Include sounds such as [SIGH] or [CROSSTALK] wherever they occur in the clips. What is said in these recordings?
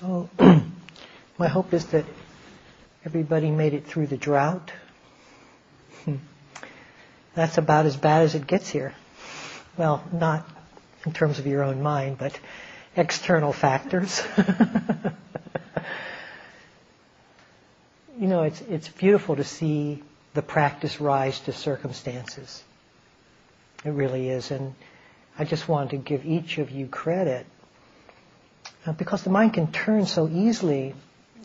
So, [CLEARS THROAT] my hope is that everybody made it through the drought. [LAUGHS] That's about as bad as it gets here. Well, not in terms of your own mind, but external factors. [LAUGHS] you know, it's, it's beautiful to see the practice rise to circumstances. It really is. And I just want to give each of you credit uh, because the mind can turn so easily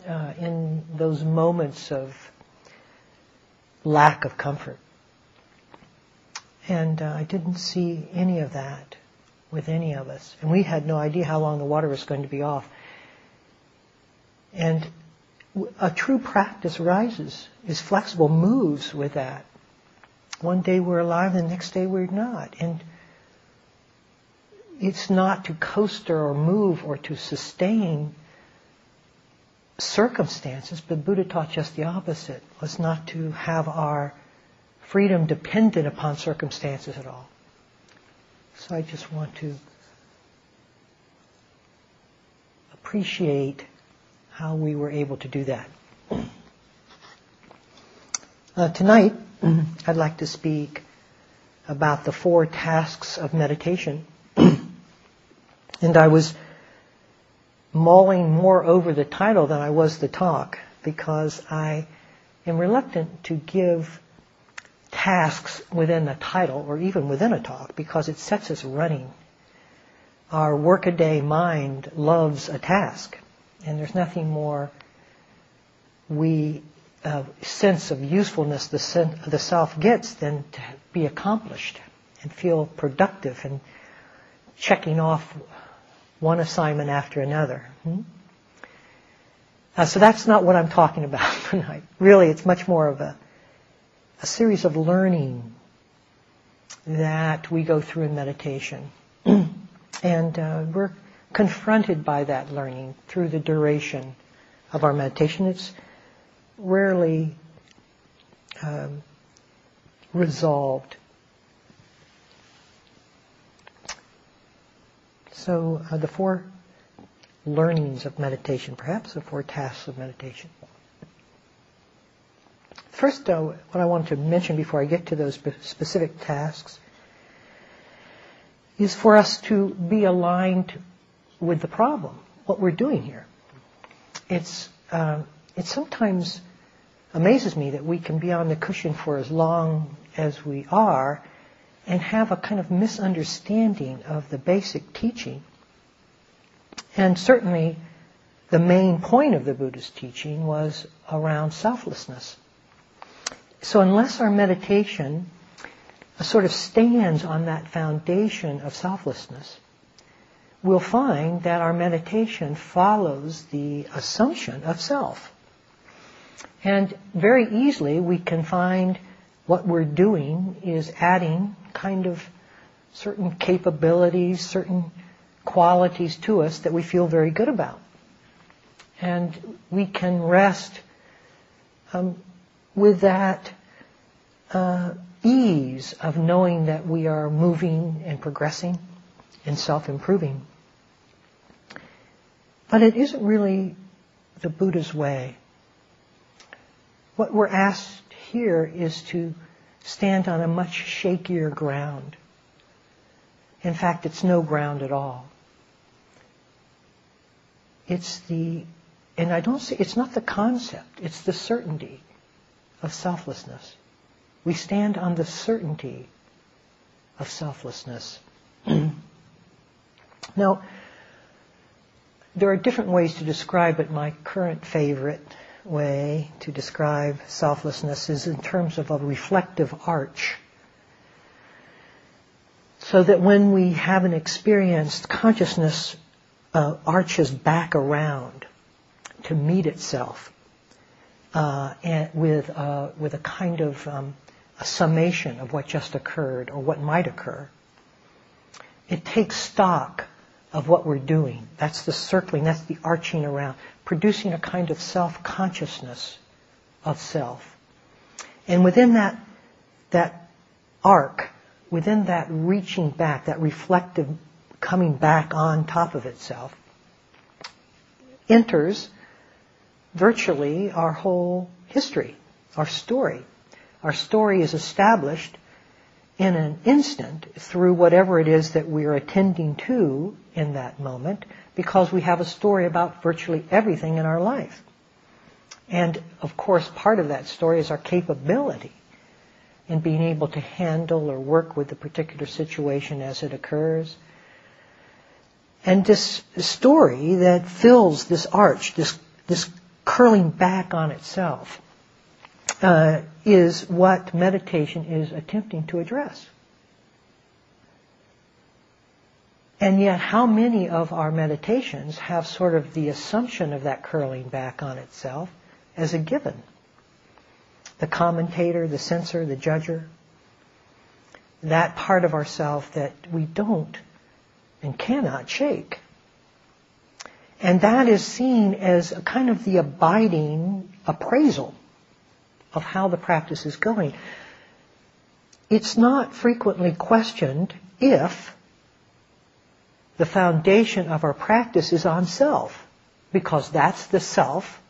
uh, in those moments of lack of comfort. And uh, I didn't see any of that with any of us. And we had no idea how long the water was going to be off. And a true practice rises, is flexible, moves with that. One day we're alive, the next day we're not. And it's not to coaster or move or to sustain circumstances, but Buddha taught just the opposite, was not to have our freedom dependent upon circumstances at all. So I just want to appreciate how we were able to do that. Uh, tonight, I'd like to speak about the four tasks of meditation. And I was mulling more over the title than I was the talk because I am reluctant to give tasks within a title or even within a talk because it sets us running. Our workaday mind loves a task, and there's nothing more we uh, sense of usefulness the, sen- the self gets than to be accomplished and feel productive and checking off one assignment after another. Hmm? Uh, so that's not what I'm talking about [LAUGHS] tonight. Really, it's much more of a a series of learning that we go through in meditation. [CLEARS THROAT] and uh, we're confronted by that learning through the duration of our meditation. It's rarely um, resolved. So uh, the four learnings of meditation, perhaps the four tasks of meditation. First, uh, what I want to mention before I get to those specific tasks is for us to be aligned with the problem, what we're doing here. It's, uh, it sometimes amazes me that we can be on the cushion for as long as we are and have a kind of misunderstanding of the basic teaching. And certainly the main point of the Buddha's teaching was around selflessness. So unless our meditation sort of stands on that foundation of selflessness, we'll find that our meditation follows the assumption of self. And very easily we can find what we're doing is adding kind of certain capabilities, certain qualities to us that we feel very good about. And we can rest um, with that uh, ease of knowing that we are moving and progressing and self-improving. But it isn't really the Buddha's way. What we're asked here is to stand on a much shakier ground. In fact, it's no ground at all. It's the, and I don't say, it's not the concept, it's the certainty of selflessness. We stand on the certainty of selflessness. [CLEARS THROAT] now, there are different ways to describe it. My current favorite way to describe selflessness is in terms of a reflective arch. So that when we have an experienced consciousness uh, arches back around to meet itself uh, and with uh, with a kind of um, a summation of what just occurred or what might occur. It takes stock of what we're doing. That's the circling, that's the arching around, producing a kind of self-consciousness of self. And within that, that arc, within that reaching back, that reflective coming back on top of itself, enters virtually our whole history, our story. Our story is established in an instant through whatever it is that we are attending to in that moment because we have a story about virtually everything in our life. And of course, part of that story is our capability in being able to handle or work with the particular situation as it occurs. And this story that fills this arch, this, this curling back on itself, uh, is what meditation is attempting to address. And yet, how many of our meditations have sort of the assumption of that curling back on itself as a given? The commentator, the censor, the judger, that part of ourself that we don't and cannot shake. And that is seen as a kind of the abiding appraisal of how the practice is going. It's not frequently questioned if the foundation of our practice is on self, because that's the self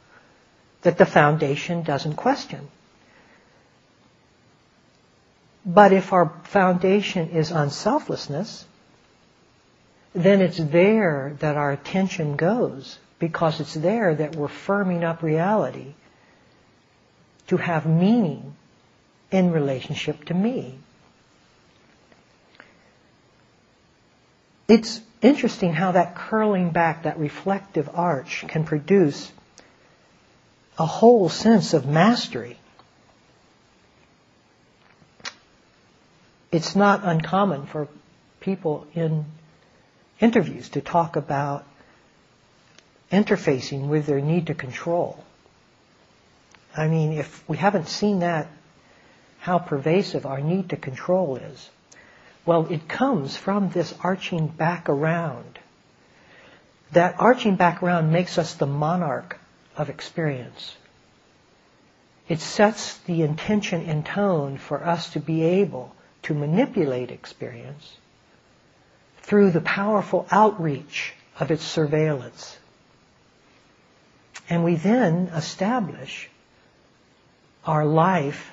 that the foundation doesn't question. But if our foundation is on selflessness, then it's there that our attention goes, because it's there that we're firming up reality to have meaning in relationship to me. It's interesting how that curling back, that reflective arch, can produce a whole sense of mastery. It's not uncommon for people in interviews to talk about interfacing with their need to control. I mean, if we haven't seen that, how pervasive our need to control is, well, it comes from this arching back around. That arching back around makes us the monarch of experience. It sets the intention and tone for us to be able to manipulate experience through the powerful outreach of its surveillance. And we then establish our life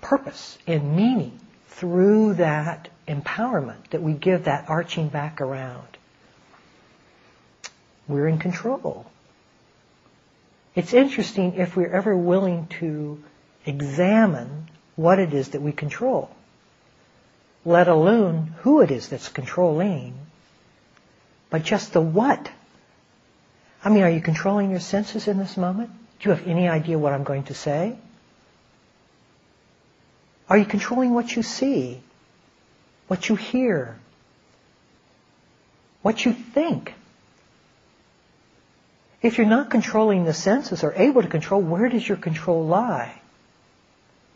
purpose and meaning through that empowerment that we give that arching back around. We're in control. It's interesting if we're ever willing to examine what it is that we control, let alone who it is that's controlling, but just the what. I mean, are you controlling your senses in this moment? Do you have any idea what I'm going to say? Are you controlling what you see? What you hear? What you think? If you're not controlling the senses or able to control, where does your control lie?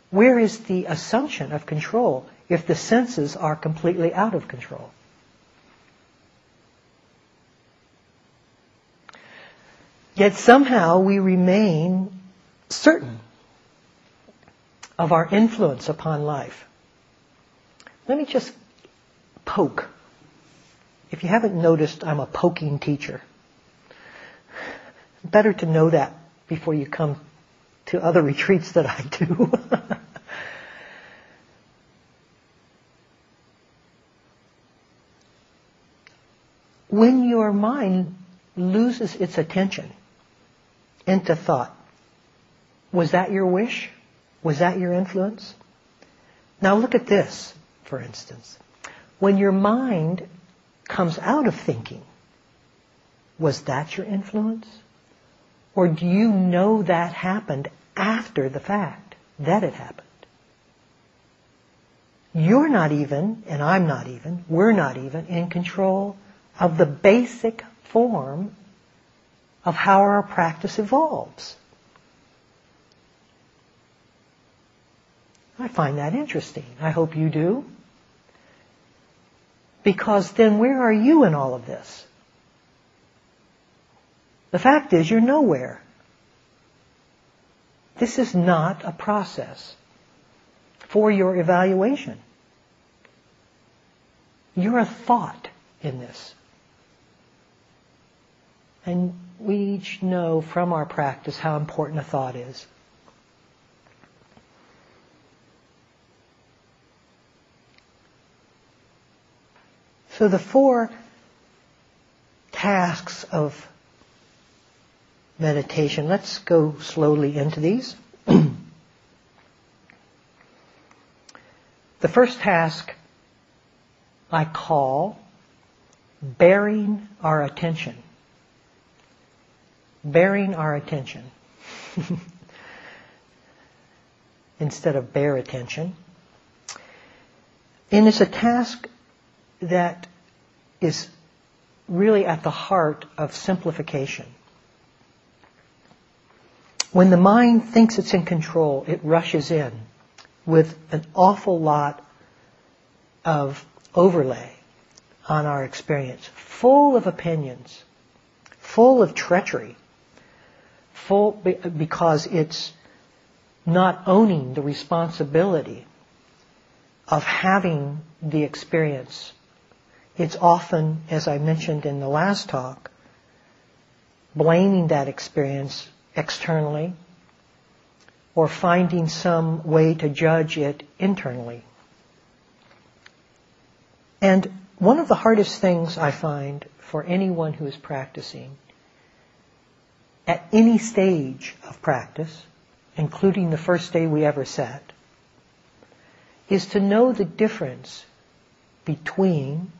Where is the assumption of control if the senses are completely out of control? Yet somehow we remain certain of our influence upon life. Let me just poke. If you haven't noticed, I'm a poking teacher. Better to know that before you come to other [LAUGHS] retreats that I do. [LAUGHS] when your mind loses its attention into thought, was that your wish? Was that your influence? Now look at this, for instance. When your mind comes out of thinking, was that your influence? Or do you know that happened after the fact that it happened? You're not even, and I'm not even, we're not even in control of the basic form of how our practice evolves. I find that interesting. I hope you do. Because then where are you in all of this? The fact is you're nowhere. This is not a process for your evaluation. You're a thought in this. And we each know from our practice how important a thought is. So the four tasks of meditation, let's go slowly into these. [CLEARS THROAT] the first task I call bearing our attention. Bearing our attention. [LAUGHS] Instead of bare attention. And it's a task that is really at the heart of simplification. When the mind thinks it's in control, it rushes in with an awful lot of overlay on our experience, full of opinions, full of treachery, full because it's not owning the responsibility of having the experience. It's often, as I mentioned in the last talk, blaming that experience externally or finding some way to judge it internally. And one of the hardest things I find for anyone who is practicing at any stage of practice, including the first day we ever sat, is to know the difference between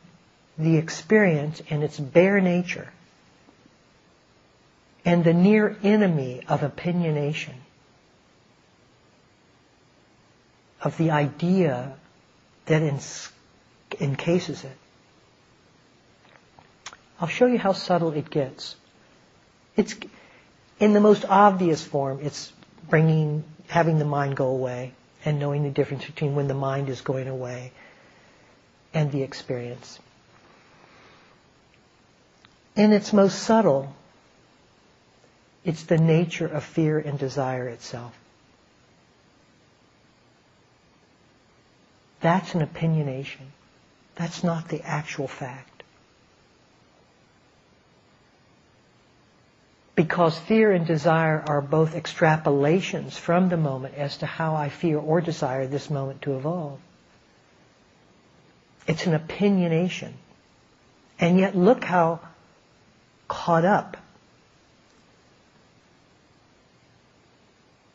the experience and its bare nature and the near enemy of opinionation, of the idea that encases it. I'll show you how subtle it gets. It's in the most obvious form. It's bringing, having the mind go away and knowing the difference between when the mind is going away and the experience. In its most subtle, it's the nature of fear and desire itself. That's an opinionation. That's not the actual fact. because fear and desire are both extrapolations from the moment as to how I fear or desire this moment to evolve. It's an opinionation. And yet look how caught up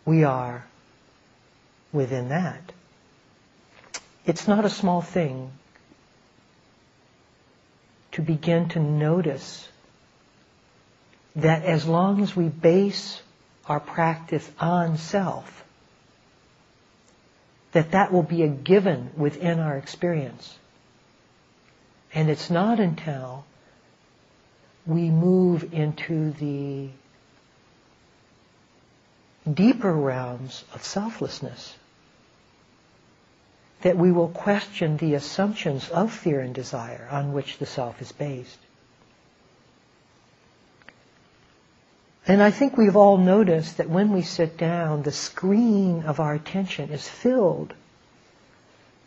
we are within that. It's not a small thing to begin to notice that as long as we base our practice on self, that that will be a given within our experience. And it's not until we move into the deeper realms of selflessness that we will question the assumptions of fear and desire on which the self is based. And I think we've all noticed that when we sit down, the screen of our attention is filled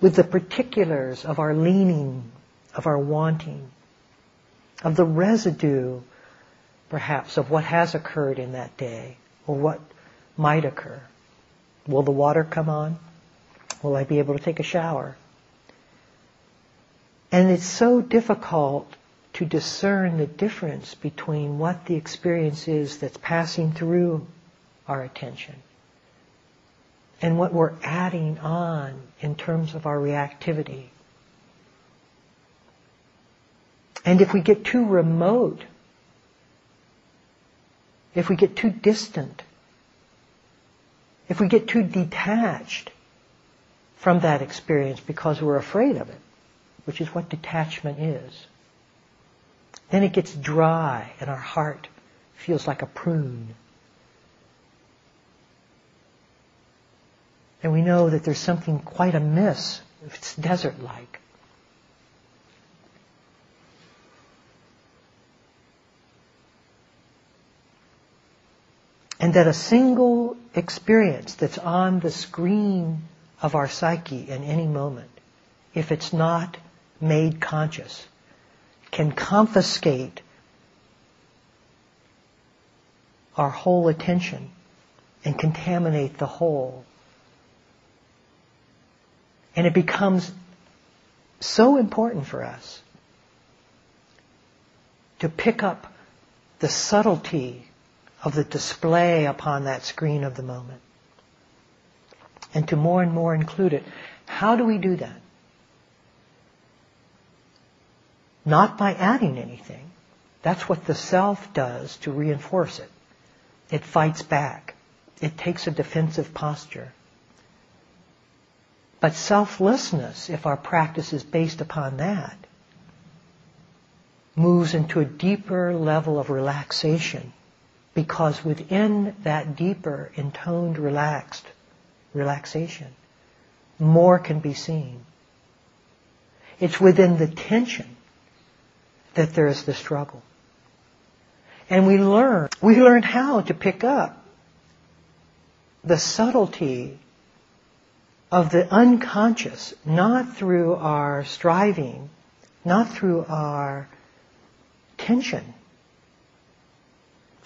with the particulars of our leaning, of our wanting, of the residue, perhaps, of what has occurred in that day, or what might occur. Will the water come on? Will I be able to take a shower? And it's so difficult to discern the difference between what the experience is that's passing through our attention and what we're adding on in terms of our reactivity. And if we get too remote, if we get too distant, if we get too detached from that experience because we're afraid of it, which is what detachment is, then it gets dry and our heart feels like a prune. And we know that there's something quite amiss if it's desert-like. And that a single experience that's on the screen of our psyche in any moment, if it's not made conscious, can confiscate our whole attention and contaminate the whole. And it becomes so important for us to pick up the subtlety of the display upon that screen of the moment and to more and more include it. How do we do that? Not by adding anything. That's what the self does to reinforce it. It fights back. It takes a defensive posture. But selflessness, if our practice is based upon that, moves into a deeper level of relaxation because within that deeper, intoned, relaxed relaxation, more can be seen. It's within the tension that there is the struggle. And we learn, we learn how to pick up the subtlety of the unconscious, not through our striving, not through our tension.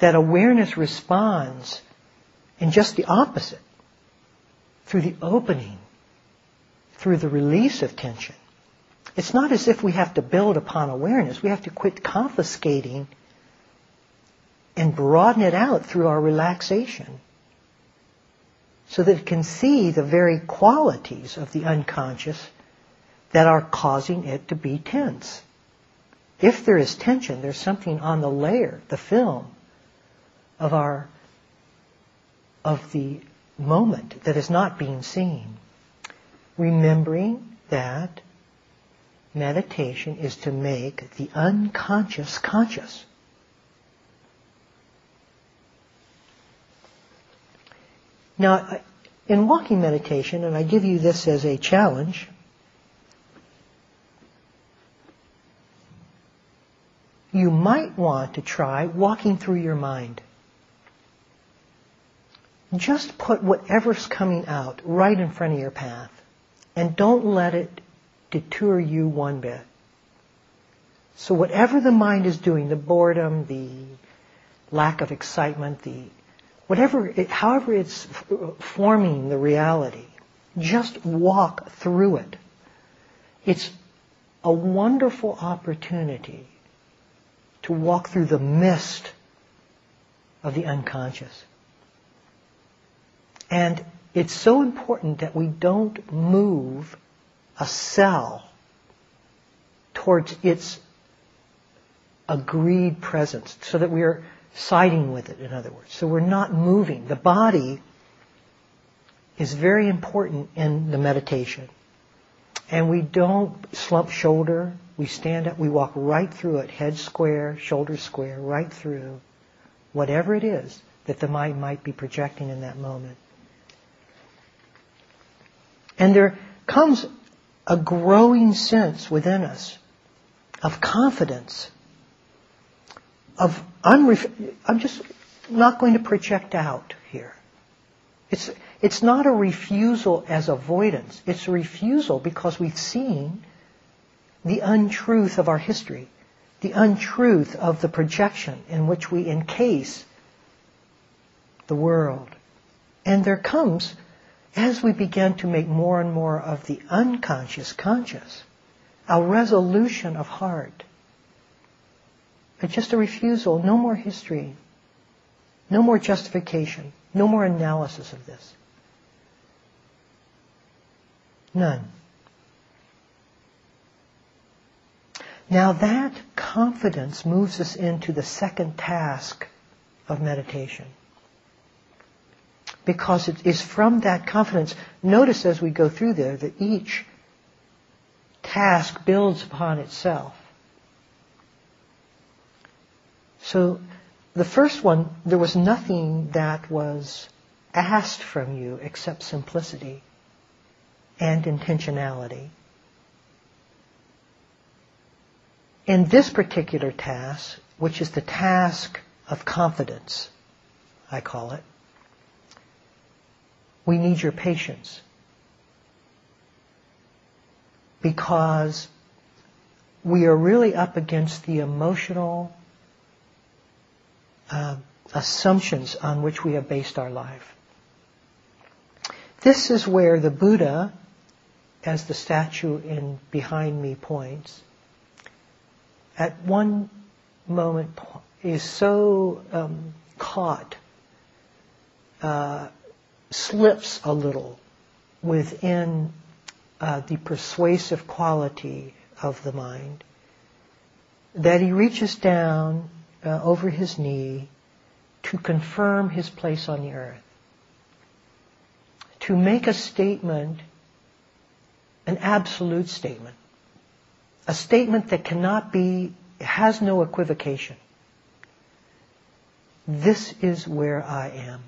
That awareness responds in just the opposite, through the opening, through the release of tension. It's not as if we have to build upon awareness. We have to quit confiscating and broaden it out through our relaxation so that it can see the very qualities of the unconscious that are causing it to be tense. If there is tension, there's something on the layer, the film, of our, of the moment that is not being seen. Remembering that meditation is to make the unconscious conscious. Now, in walking meditation, and I give you this as a challenge, you might want to try walking through your mind. Just put whatever's coming out right in front of your path and don't let it deter you one bit. So whatever the mind is doing, the boredom, the lack of excitement, the whatever, it, however it's forming the reality, just walk through it. It's a wonderful opportunity to walk through the mist of the unconscious. And it's so important that we don't move a cell towards its agreed presence so that we are siding with it, in other words. So we're not moving. The body is very important in the meditation. And we don't slump shoulder. We stand up. We walk right through it, head square, shoulders square, right through whatever it is that the mind might be projecting in that moment. And there comes a growing sense within us of confidence, of unref- I'm just not going to project out here. It's, it's not a refusal as avoidance. It's a refusal because we've seen the untruth of our history, the untruth of the projection in which we encase the world. And there comes as we begin to make more and more of the unconscious conscious, a resolution of heart, but just a refusal, no more history, no more justification, no more analysis of this. None. Now that confidence moves us into the second task of meditation because it is from that confidence. Notice as we go through there that each task builds upon itself. So the first one, there was nothing that was asked from you except simplicity and intentionality. In this particular task, which is the task of confidence, I call it, we need your patience. Because we are really up against the emotional uh, assumptions on which we have based our life. This is where the Buddha, as the statue in behind me points, at one moment is so um, caught, uh, slips a little within uh, the persuasive quality of the mind, that he reaches down uh, over his knee to confirm his place on the earth, to make a statement, an absolute statement, a statement that cannot be, has no equivocation. This is where I am.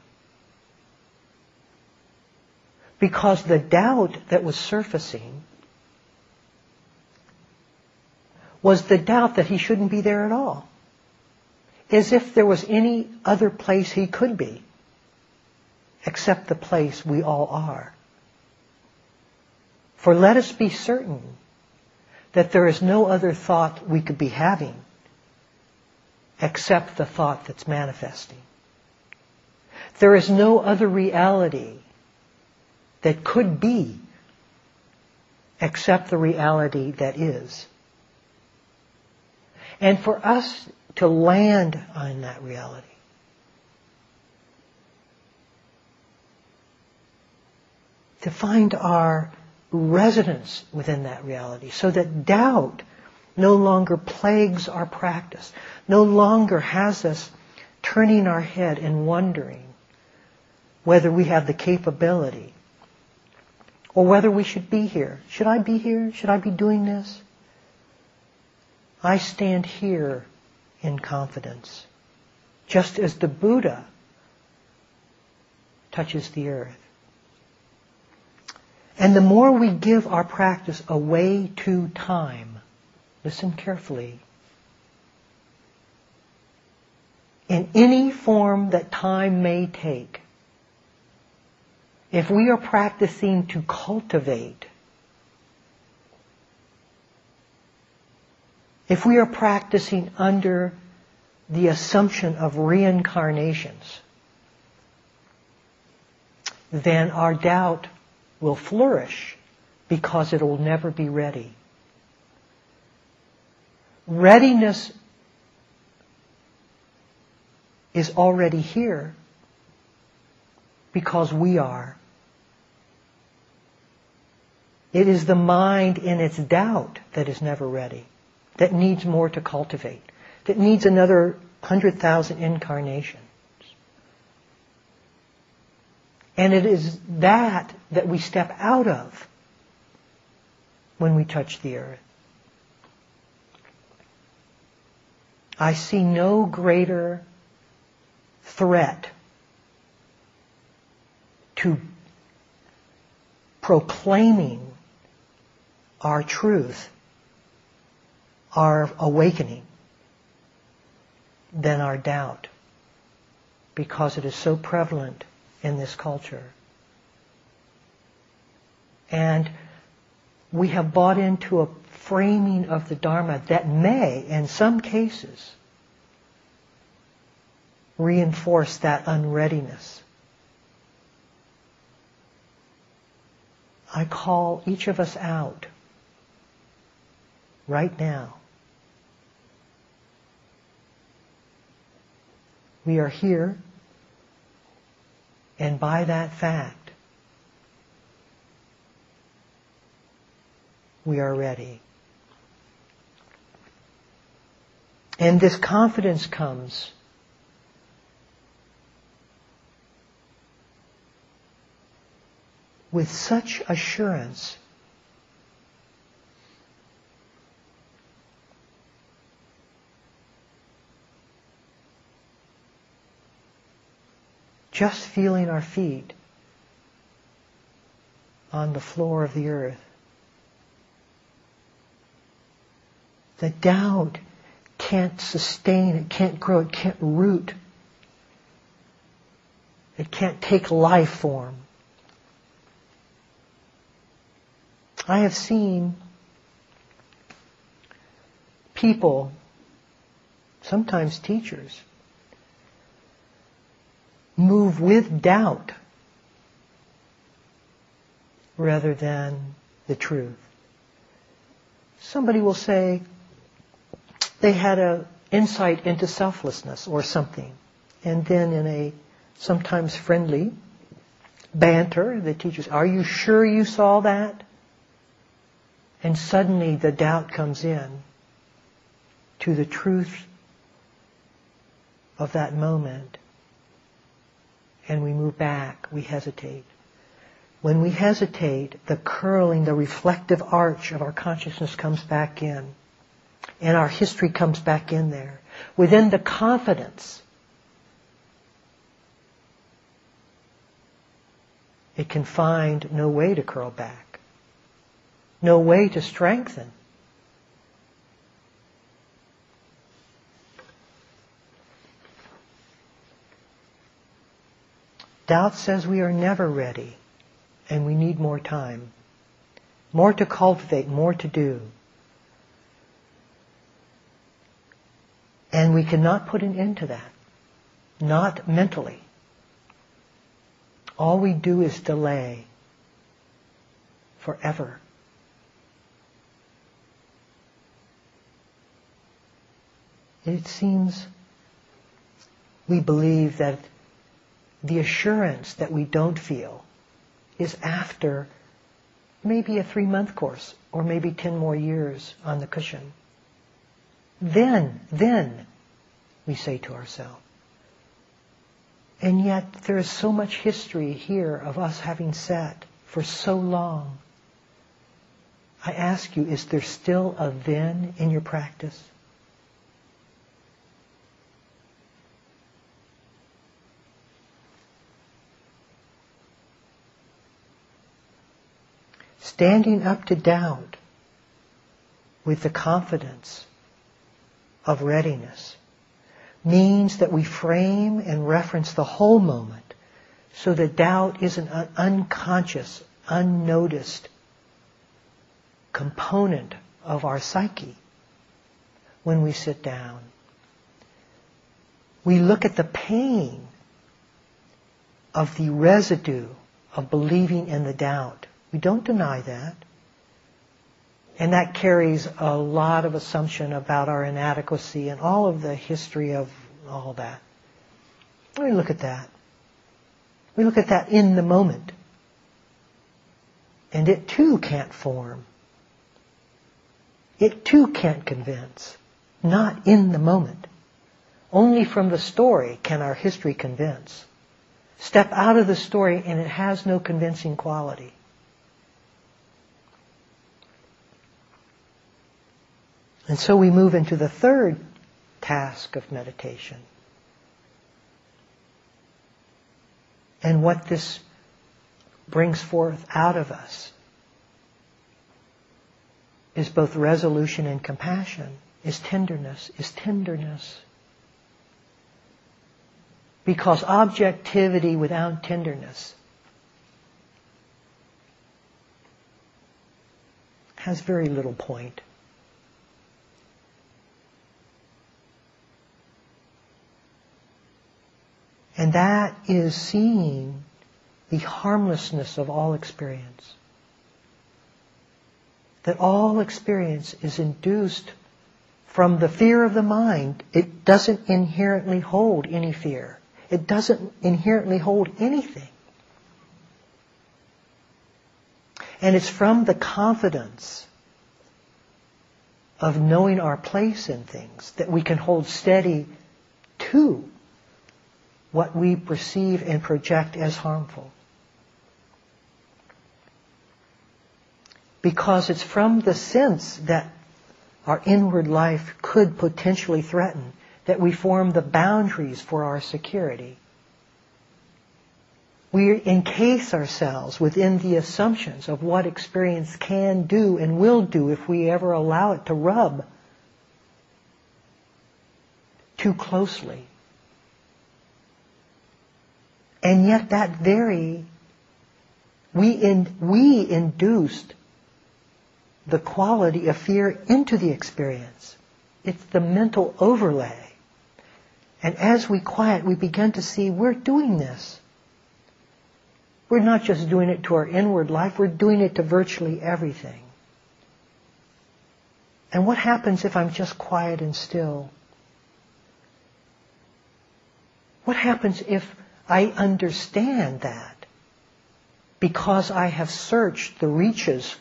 Because the doubt that was surfacing was the doubt that he shouldn't be there at all. As if there was any other place he could be, except the place we all are. For let us be certain that there is no other thought we could be having except the thought that's manifesting. There is no other reality that could be except the reality that is. And for us to land on that reality, to find our residence within that reality so that doubt no longer plagues our practice, no longer has us turning our head and wondering whether we have the capability or whether we should be here. Should I be here? Should I be doing this? I stand here in confidence, just as the Buddha touches the earth. And the more we give our practice away to time, listen carefully, in any form that time may take, if we are practicing to cultivate, if we are practicing under the assumption of reincarnations, then our doubt will flourish because it will never be ready. Readiness is already here because we are. It is the mind in its doubt that is never ready, that needs more to cultivate, that needs another 100,000 incarnations. And it is that that we step out of when we touch the earth. I see no greater threat to proclaiming our truth, our awakening, than our doubt, because it is so prevalent in this culture. And we have bought into a framing of the Dharma that may, in some cases, reinforce that unreadiness. I call each of us out right now. We are here, and by that fact, we are ready. And this confidence comes with such assurance just feeling our feet on the floor of the earth. The doubt can't sustain, it can't grow, it can't root. It can't take life form. I have seen people, sometimes teachers, move with doubt rather than the truth. Somebody will say they had an insight into selflessness or something, and then in a sometimes friendly banter, the teacher says, are you sure you saw that? And suddenly the doubt comes in to the truth of that moment. And we move back, we hesitate. When we hesitate, the curling, the reflective arch of our consciousness comes back in. And our history comes back in there. Within the confidence, it can find no way to curl back, no way to strengthen. Doubt says we are never ready and we need more time. More to cultivate, more to do. And we cannot put an end to that. Not mentally. All we do is delay forever. It seems we believe that the assurance that we don't feel is after maybe a three month course or maybe 10 more years on the cushion. Then, then, we say to ourselves. And yet there is so much history here of us having sat for so long. I ask you, is there still a then in your practice? Standing up to doubt with the confidence of readiness means that we frame and reference the whole moment so that doubt is an unconscious, unnoticed component of our psyche when we sit down. We look at the pain of the residue of believing in the doubt we don't deny that. And that carries a lot of assumption about our inadequacy and all of the history of all that. We look at that. We look at that in the moment. And it too can't form. It too can't convince. Not in the moment. Only from the story can our history convince. Step out of the story and it has no convincing quality. And so we move into the third task of meditation. And what this brings forth out of us is both resolution and compassion, is tenderness, is tenderness. Because objectivity without tenderness has very little point. And that is seeing the harmlessness of all experience. That all experience is induced from the fear of the mind. It doesn't inherently hold any fear. It doesn't inherently hold anything. And it's from the confidence of knowing our place in things that we can hold steady to what we perceive and project as harmful. Because it's from the sense that our inward life could potentially threaten that we form the boundaries for our security. We encase ourselves within the assumptions of what experience can do and will do if we ever allow it to rub too closely and yet that very, we, in, we induced the quality of fear into the experience. It's the mental overlay. And as we quiet, we begin to see we're doing this. We're not just doing it to our inward life, we're doing it to virtually everything. And what happens if I'm just quiet and still? What happens if I understand that because I have searched the reaches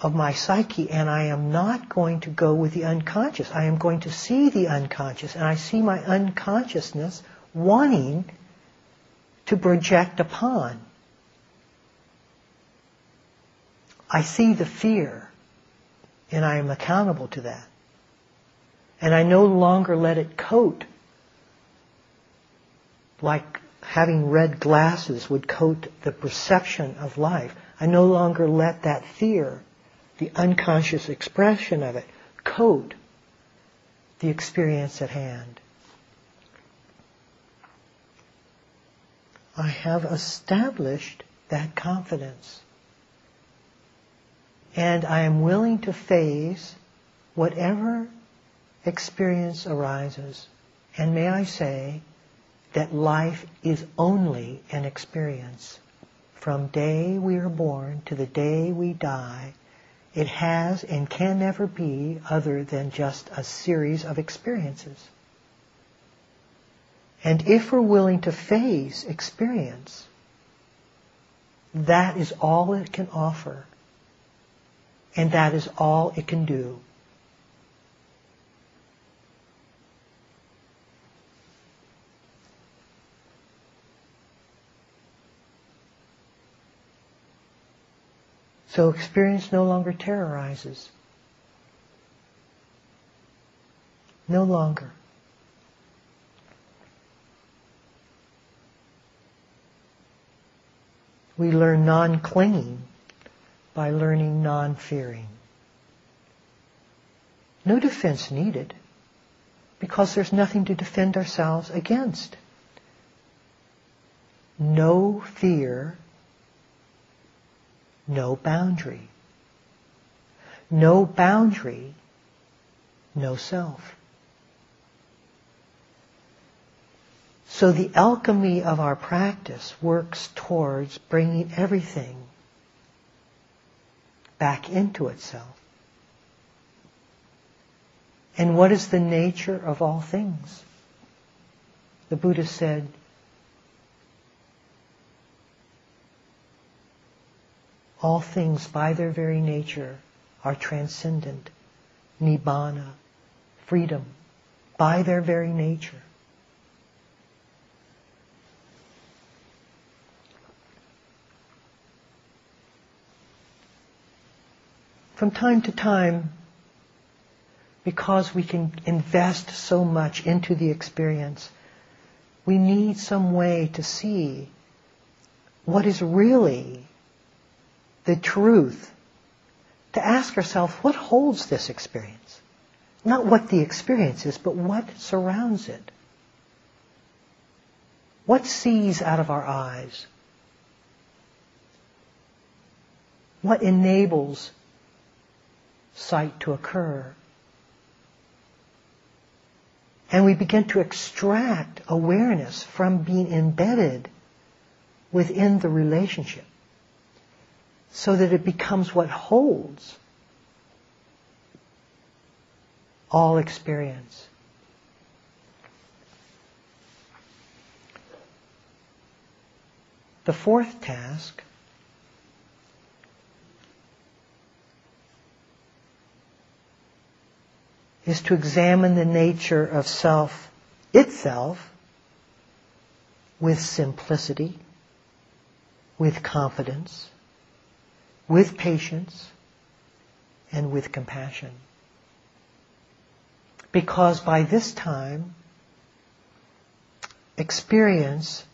of my psyche and I am not going to go with the unconscious. I am going to see the unconscious and I see my unconsciousness wanting to project upon. I see the fear and I am accountable to that. And I no longer let it coat like having red glasses would coat the perception of life. I no longer let that fear the unconscious expression of it, coat the experience at hand. I have established that confidence. And I am willing to face whatever experience arises. And may I say that life is only an experience. From day we are born to the day we die, it has and can never be other than just a series of experiences. And if we're willing to face experience, that is all it can offer. And that is all it can do. So experience no longer terrorizes. No longer. We learn non-clinging by learning non-fearing. No defense needed because there's nothing to defend ourselves against. No fear no boundary. No boundary, no self. So the alchemy of our practice works towards bringing everything back into itself. And what is the nature of all things? The Buddha said, all things by their very nature are transcendent, nibbana, freedom, by their very nature. From time to time, because we can invest so much into the experience, we need some way to see what is really the truth, to ask ourselves what holds this experience? Not what the experience is, but what surrounds it. What sees out of our eyes? What enables sight to occur? And we begin to extract awareness from being embedded within the relationship so that it becomes what holds all experience. The fourth task is to examine the nature of self itself with simplicity, with confidence, with patience and with compassion. Because by this time, experience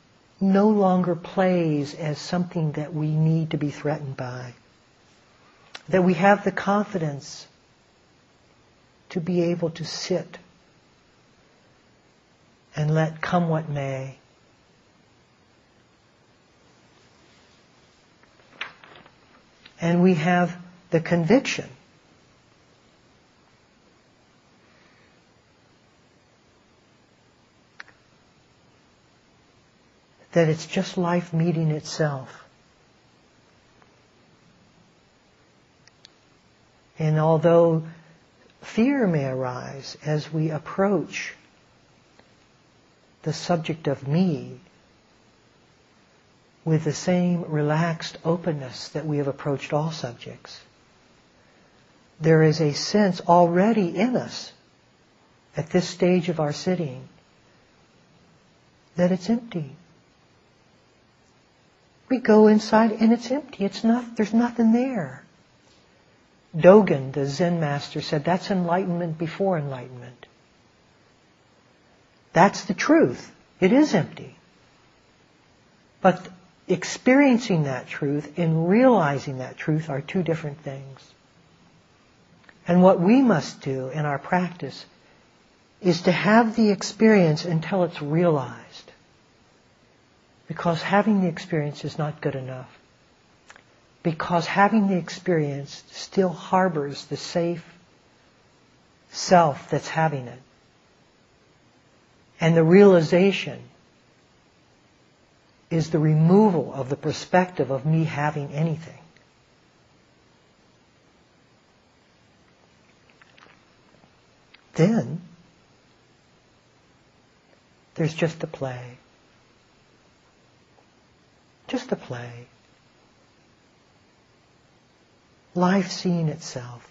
no longer plays as something that we need to be threatened by. That we have the confidence to be able to sit and let come what may and we have the conviction. That it's just life meeting itself. And although fear may arise as we approach the subject of me, with the same relaxed openness that we have approached all subjects, there is a sense already in us at this stage of our sitting that it's empty. We go inside and it's empty. It's not, there's nothing there. Dogen, the Zen master, said that's enlightenment before enlightenment. That's the truth. It is empty. But experiencing that truth and realizing that truth are two different things. And what we must do in our practice is to have the experience until it's realized. Because having the experience is not good enough. Because having the experience still harbors the safe self that's having it. And the realization is the removal of the perspective of me having anything. Then there's just the play. Just the play. Life seeing itself.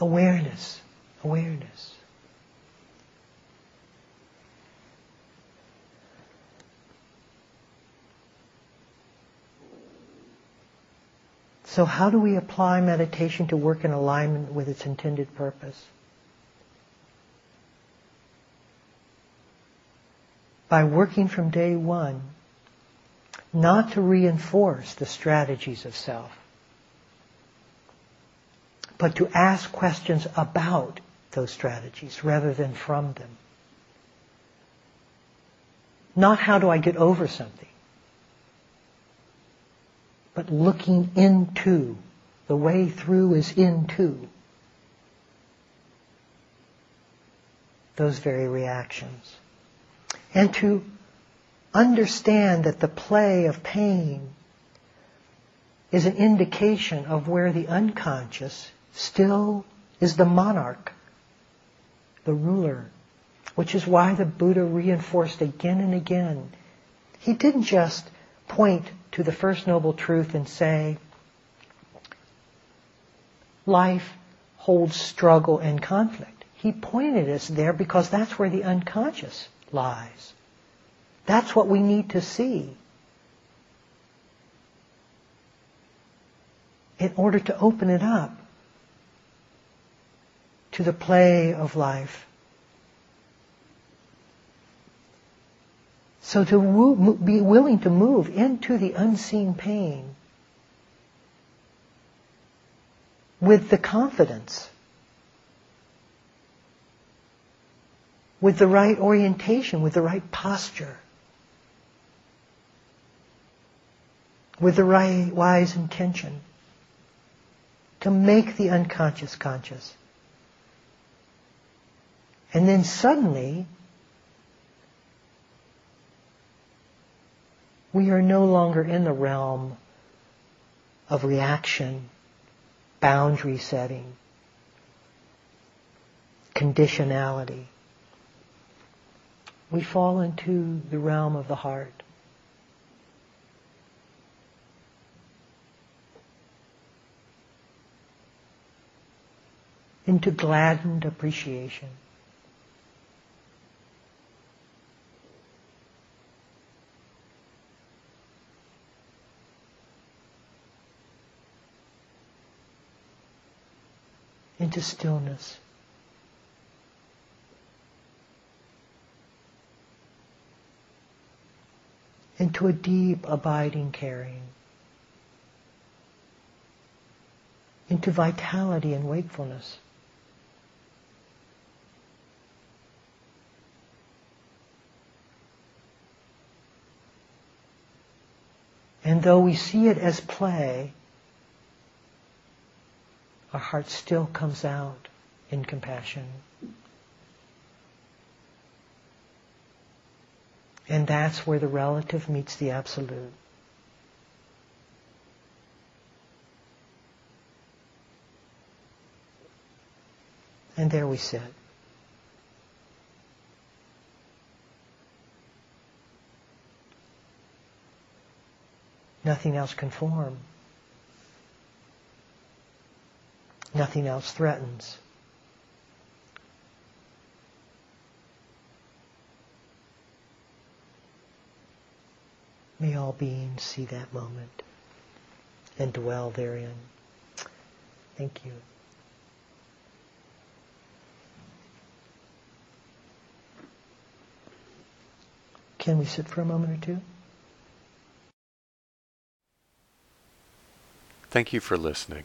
Awareness. Awareness. So how do we apply meditation to work in alignment with its intended purpose? By working from day one, not to reinforce the strategies of self, but to ask questions about those strategies rather than from them. Not how do I get over something, but looking into. The way through is into those very reactions. And to understand that the play of pain is an indication of where the unconscious still is the monarch, the ruler, which is why the Buddha reinforced again and again. He didn't just point to the First Noble Truth and say, life holds struggle and conflict. He pointed us there because that's where the unconscious lies. That's what we need to see in order to open it up to the play of life. So to woo, be willing to move into the unseen pain with the confidence, with the right orientation, with the right posture, with the right wise intention to make the unconscious conscious. And then suddenly we are no longer in the realm of reaction, boundary setting, conditionality. We fall into the realm of the heart. Into gladdened appreciation. Into stillness. Into a deep, abiding caring. Into vitality and wakefulness. And though we see it as play, our heart still comes out in compassion. And that's where the relative meets the absolute. And there we sit. Nothing else can form. Nothing else threatens. May all beings see that moment and dwell therein. Thank you. Can we sit for a moment or two? Thank you for listening.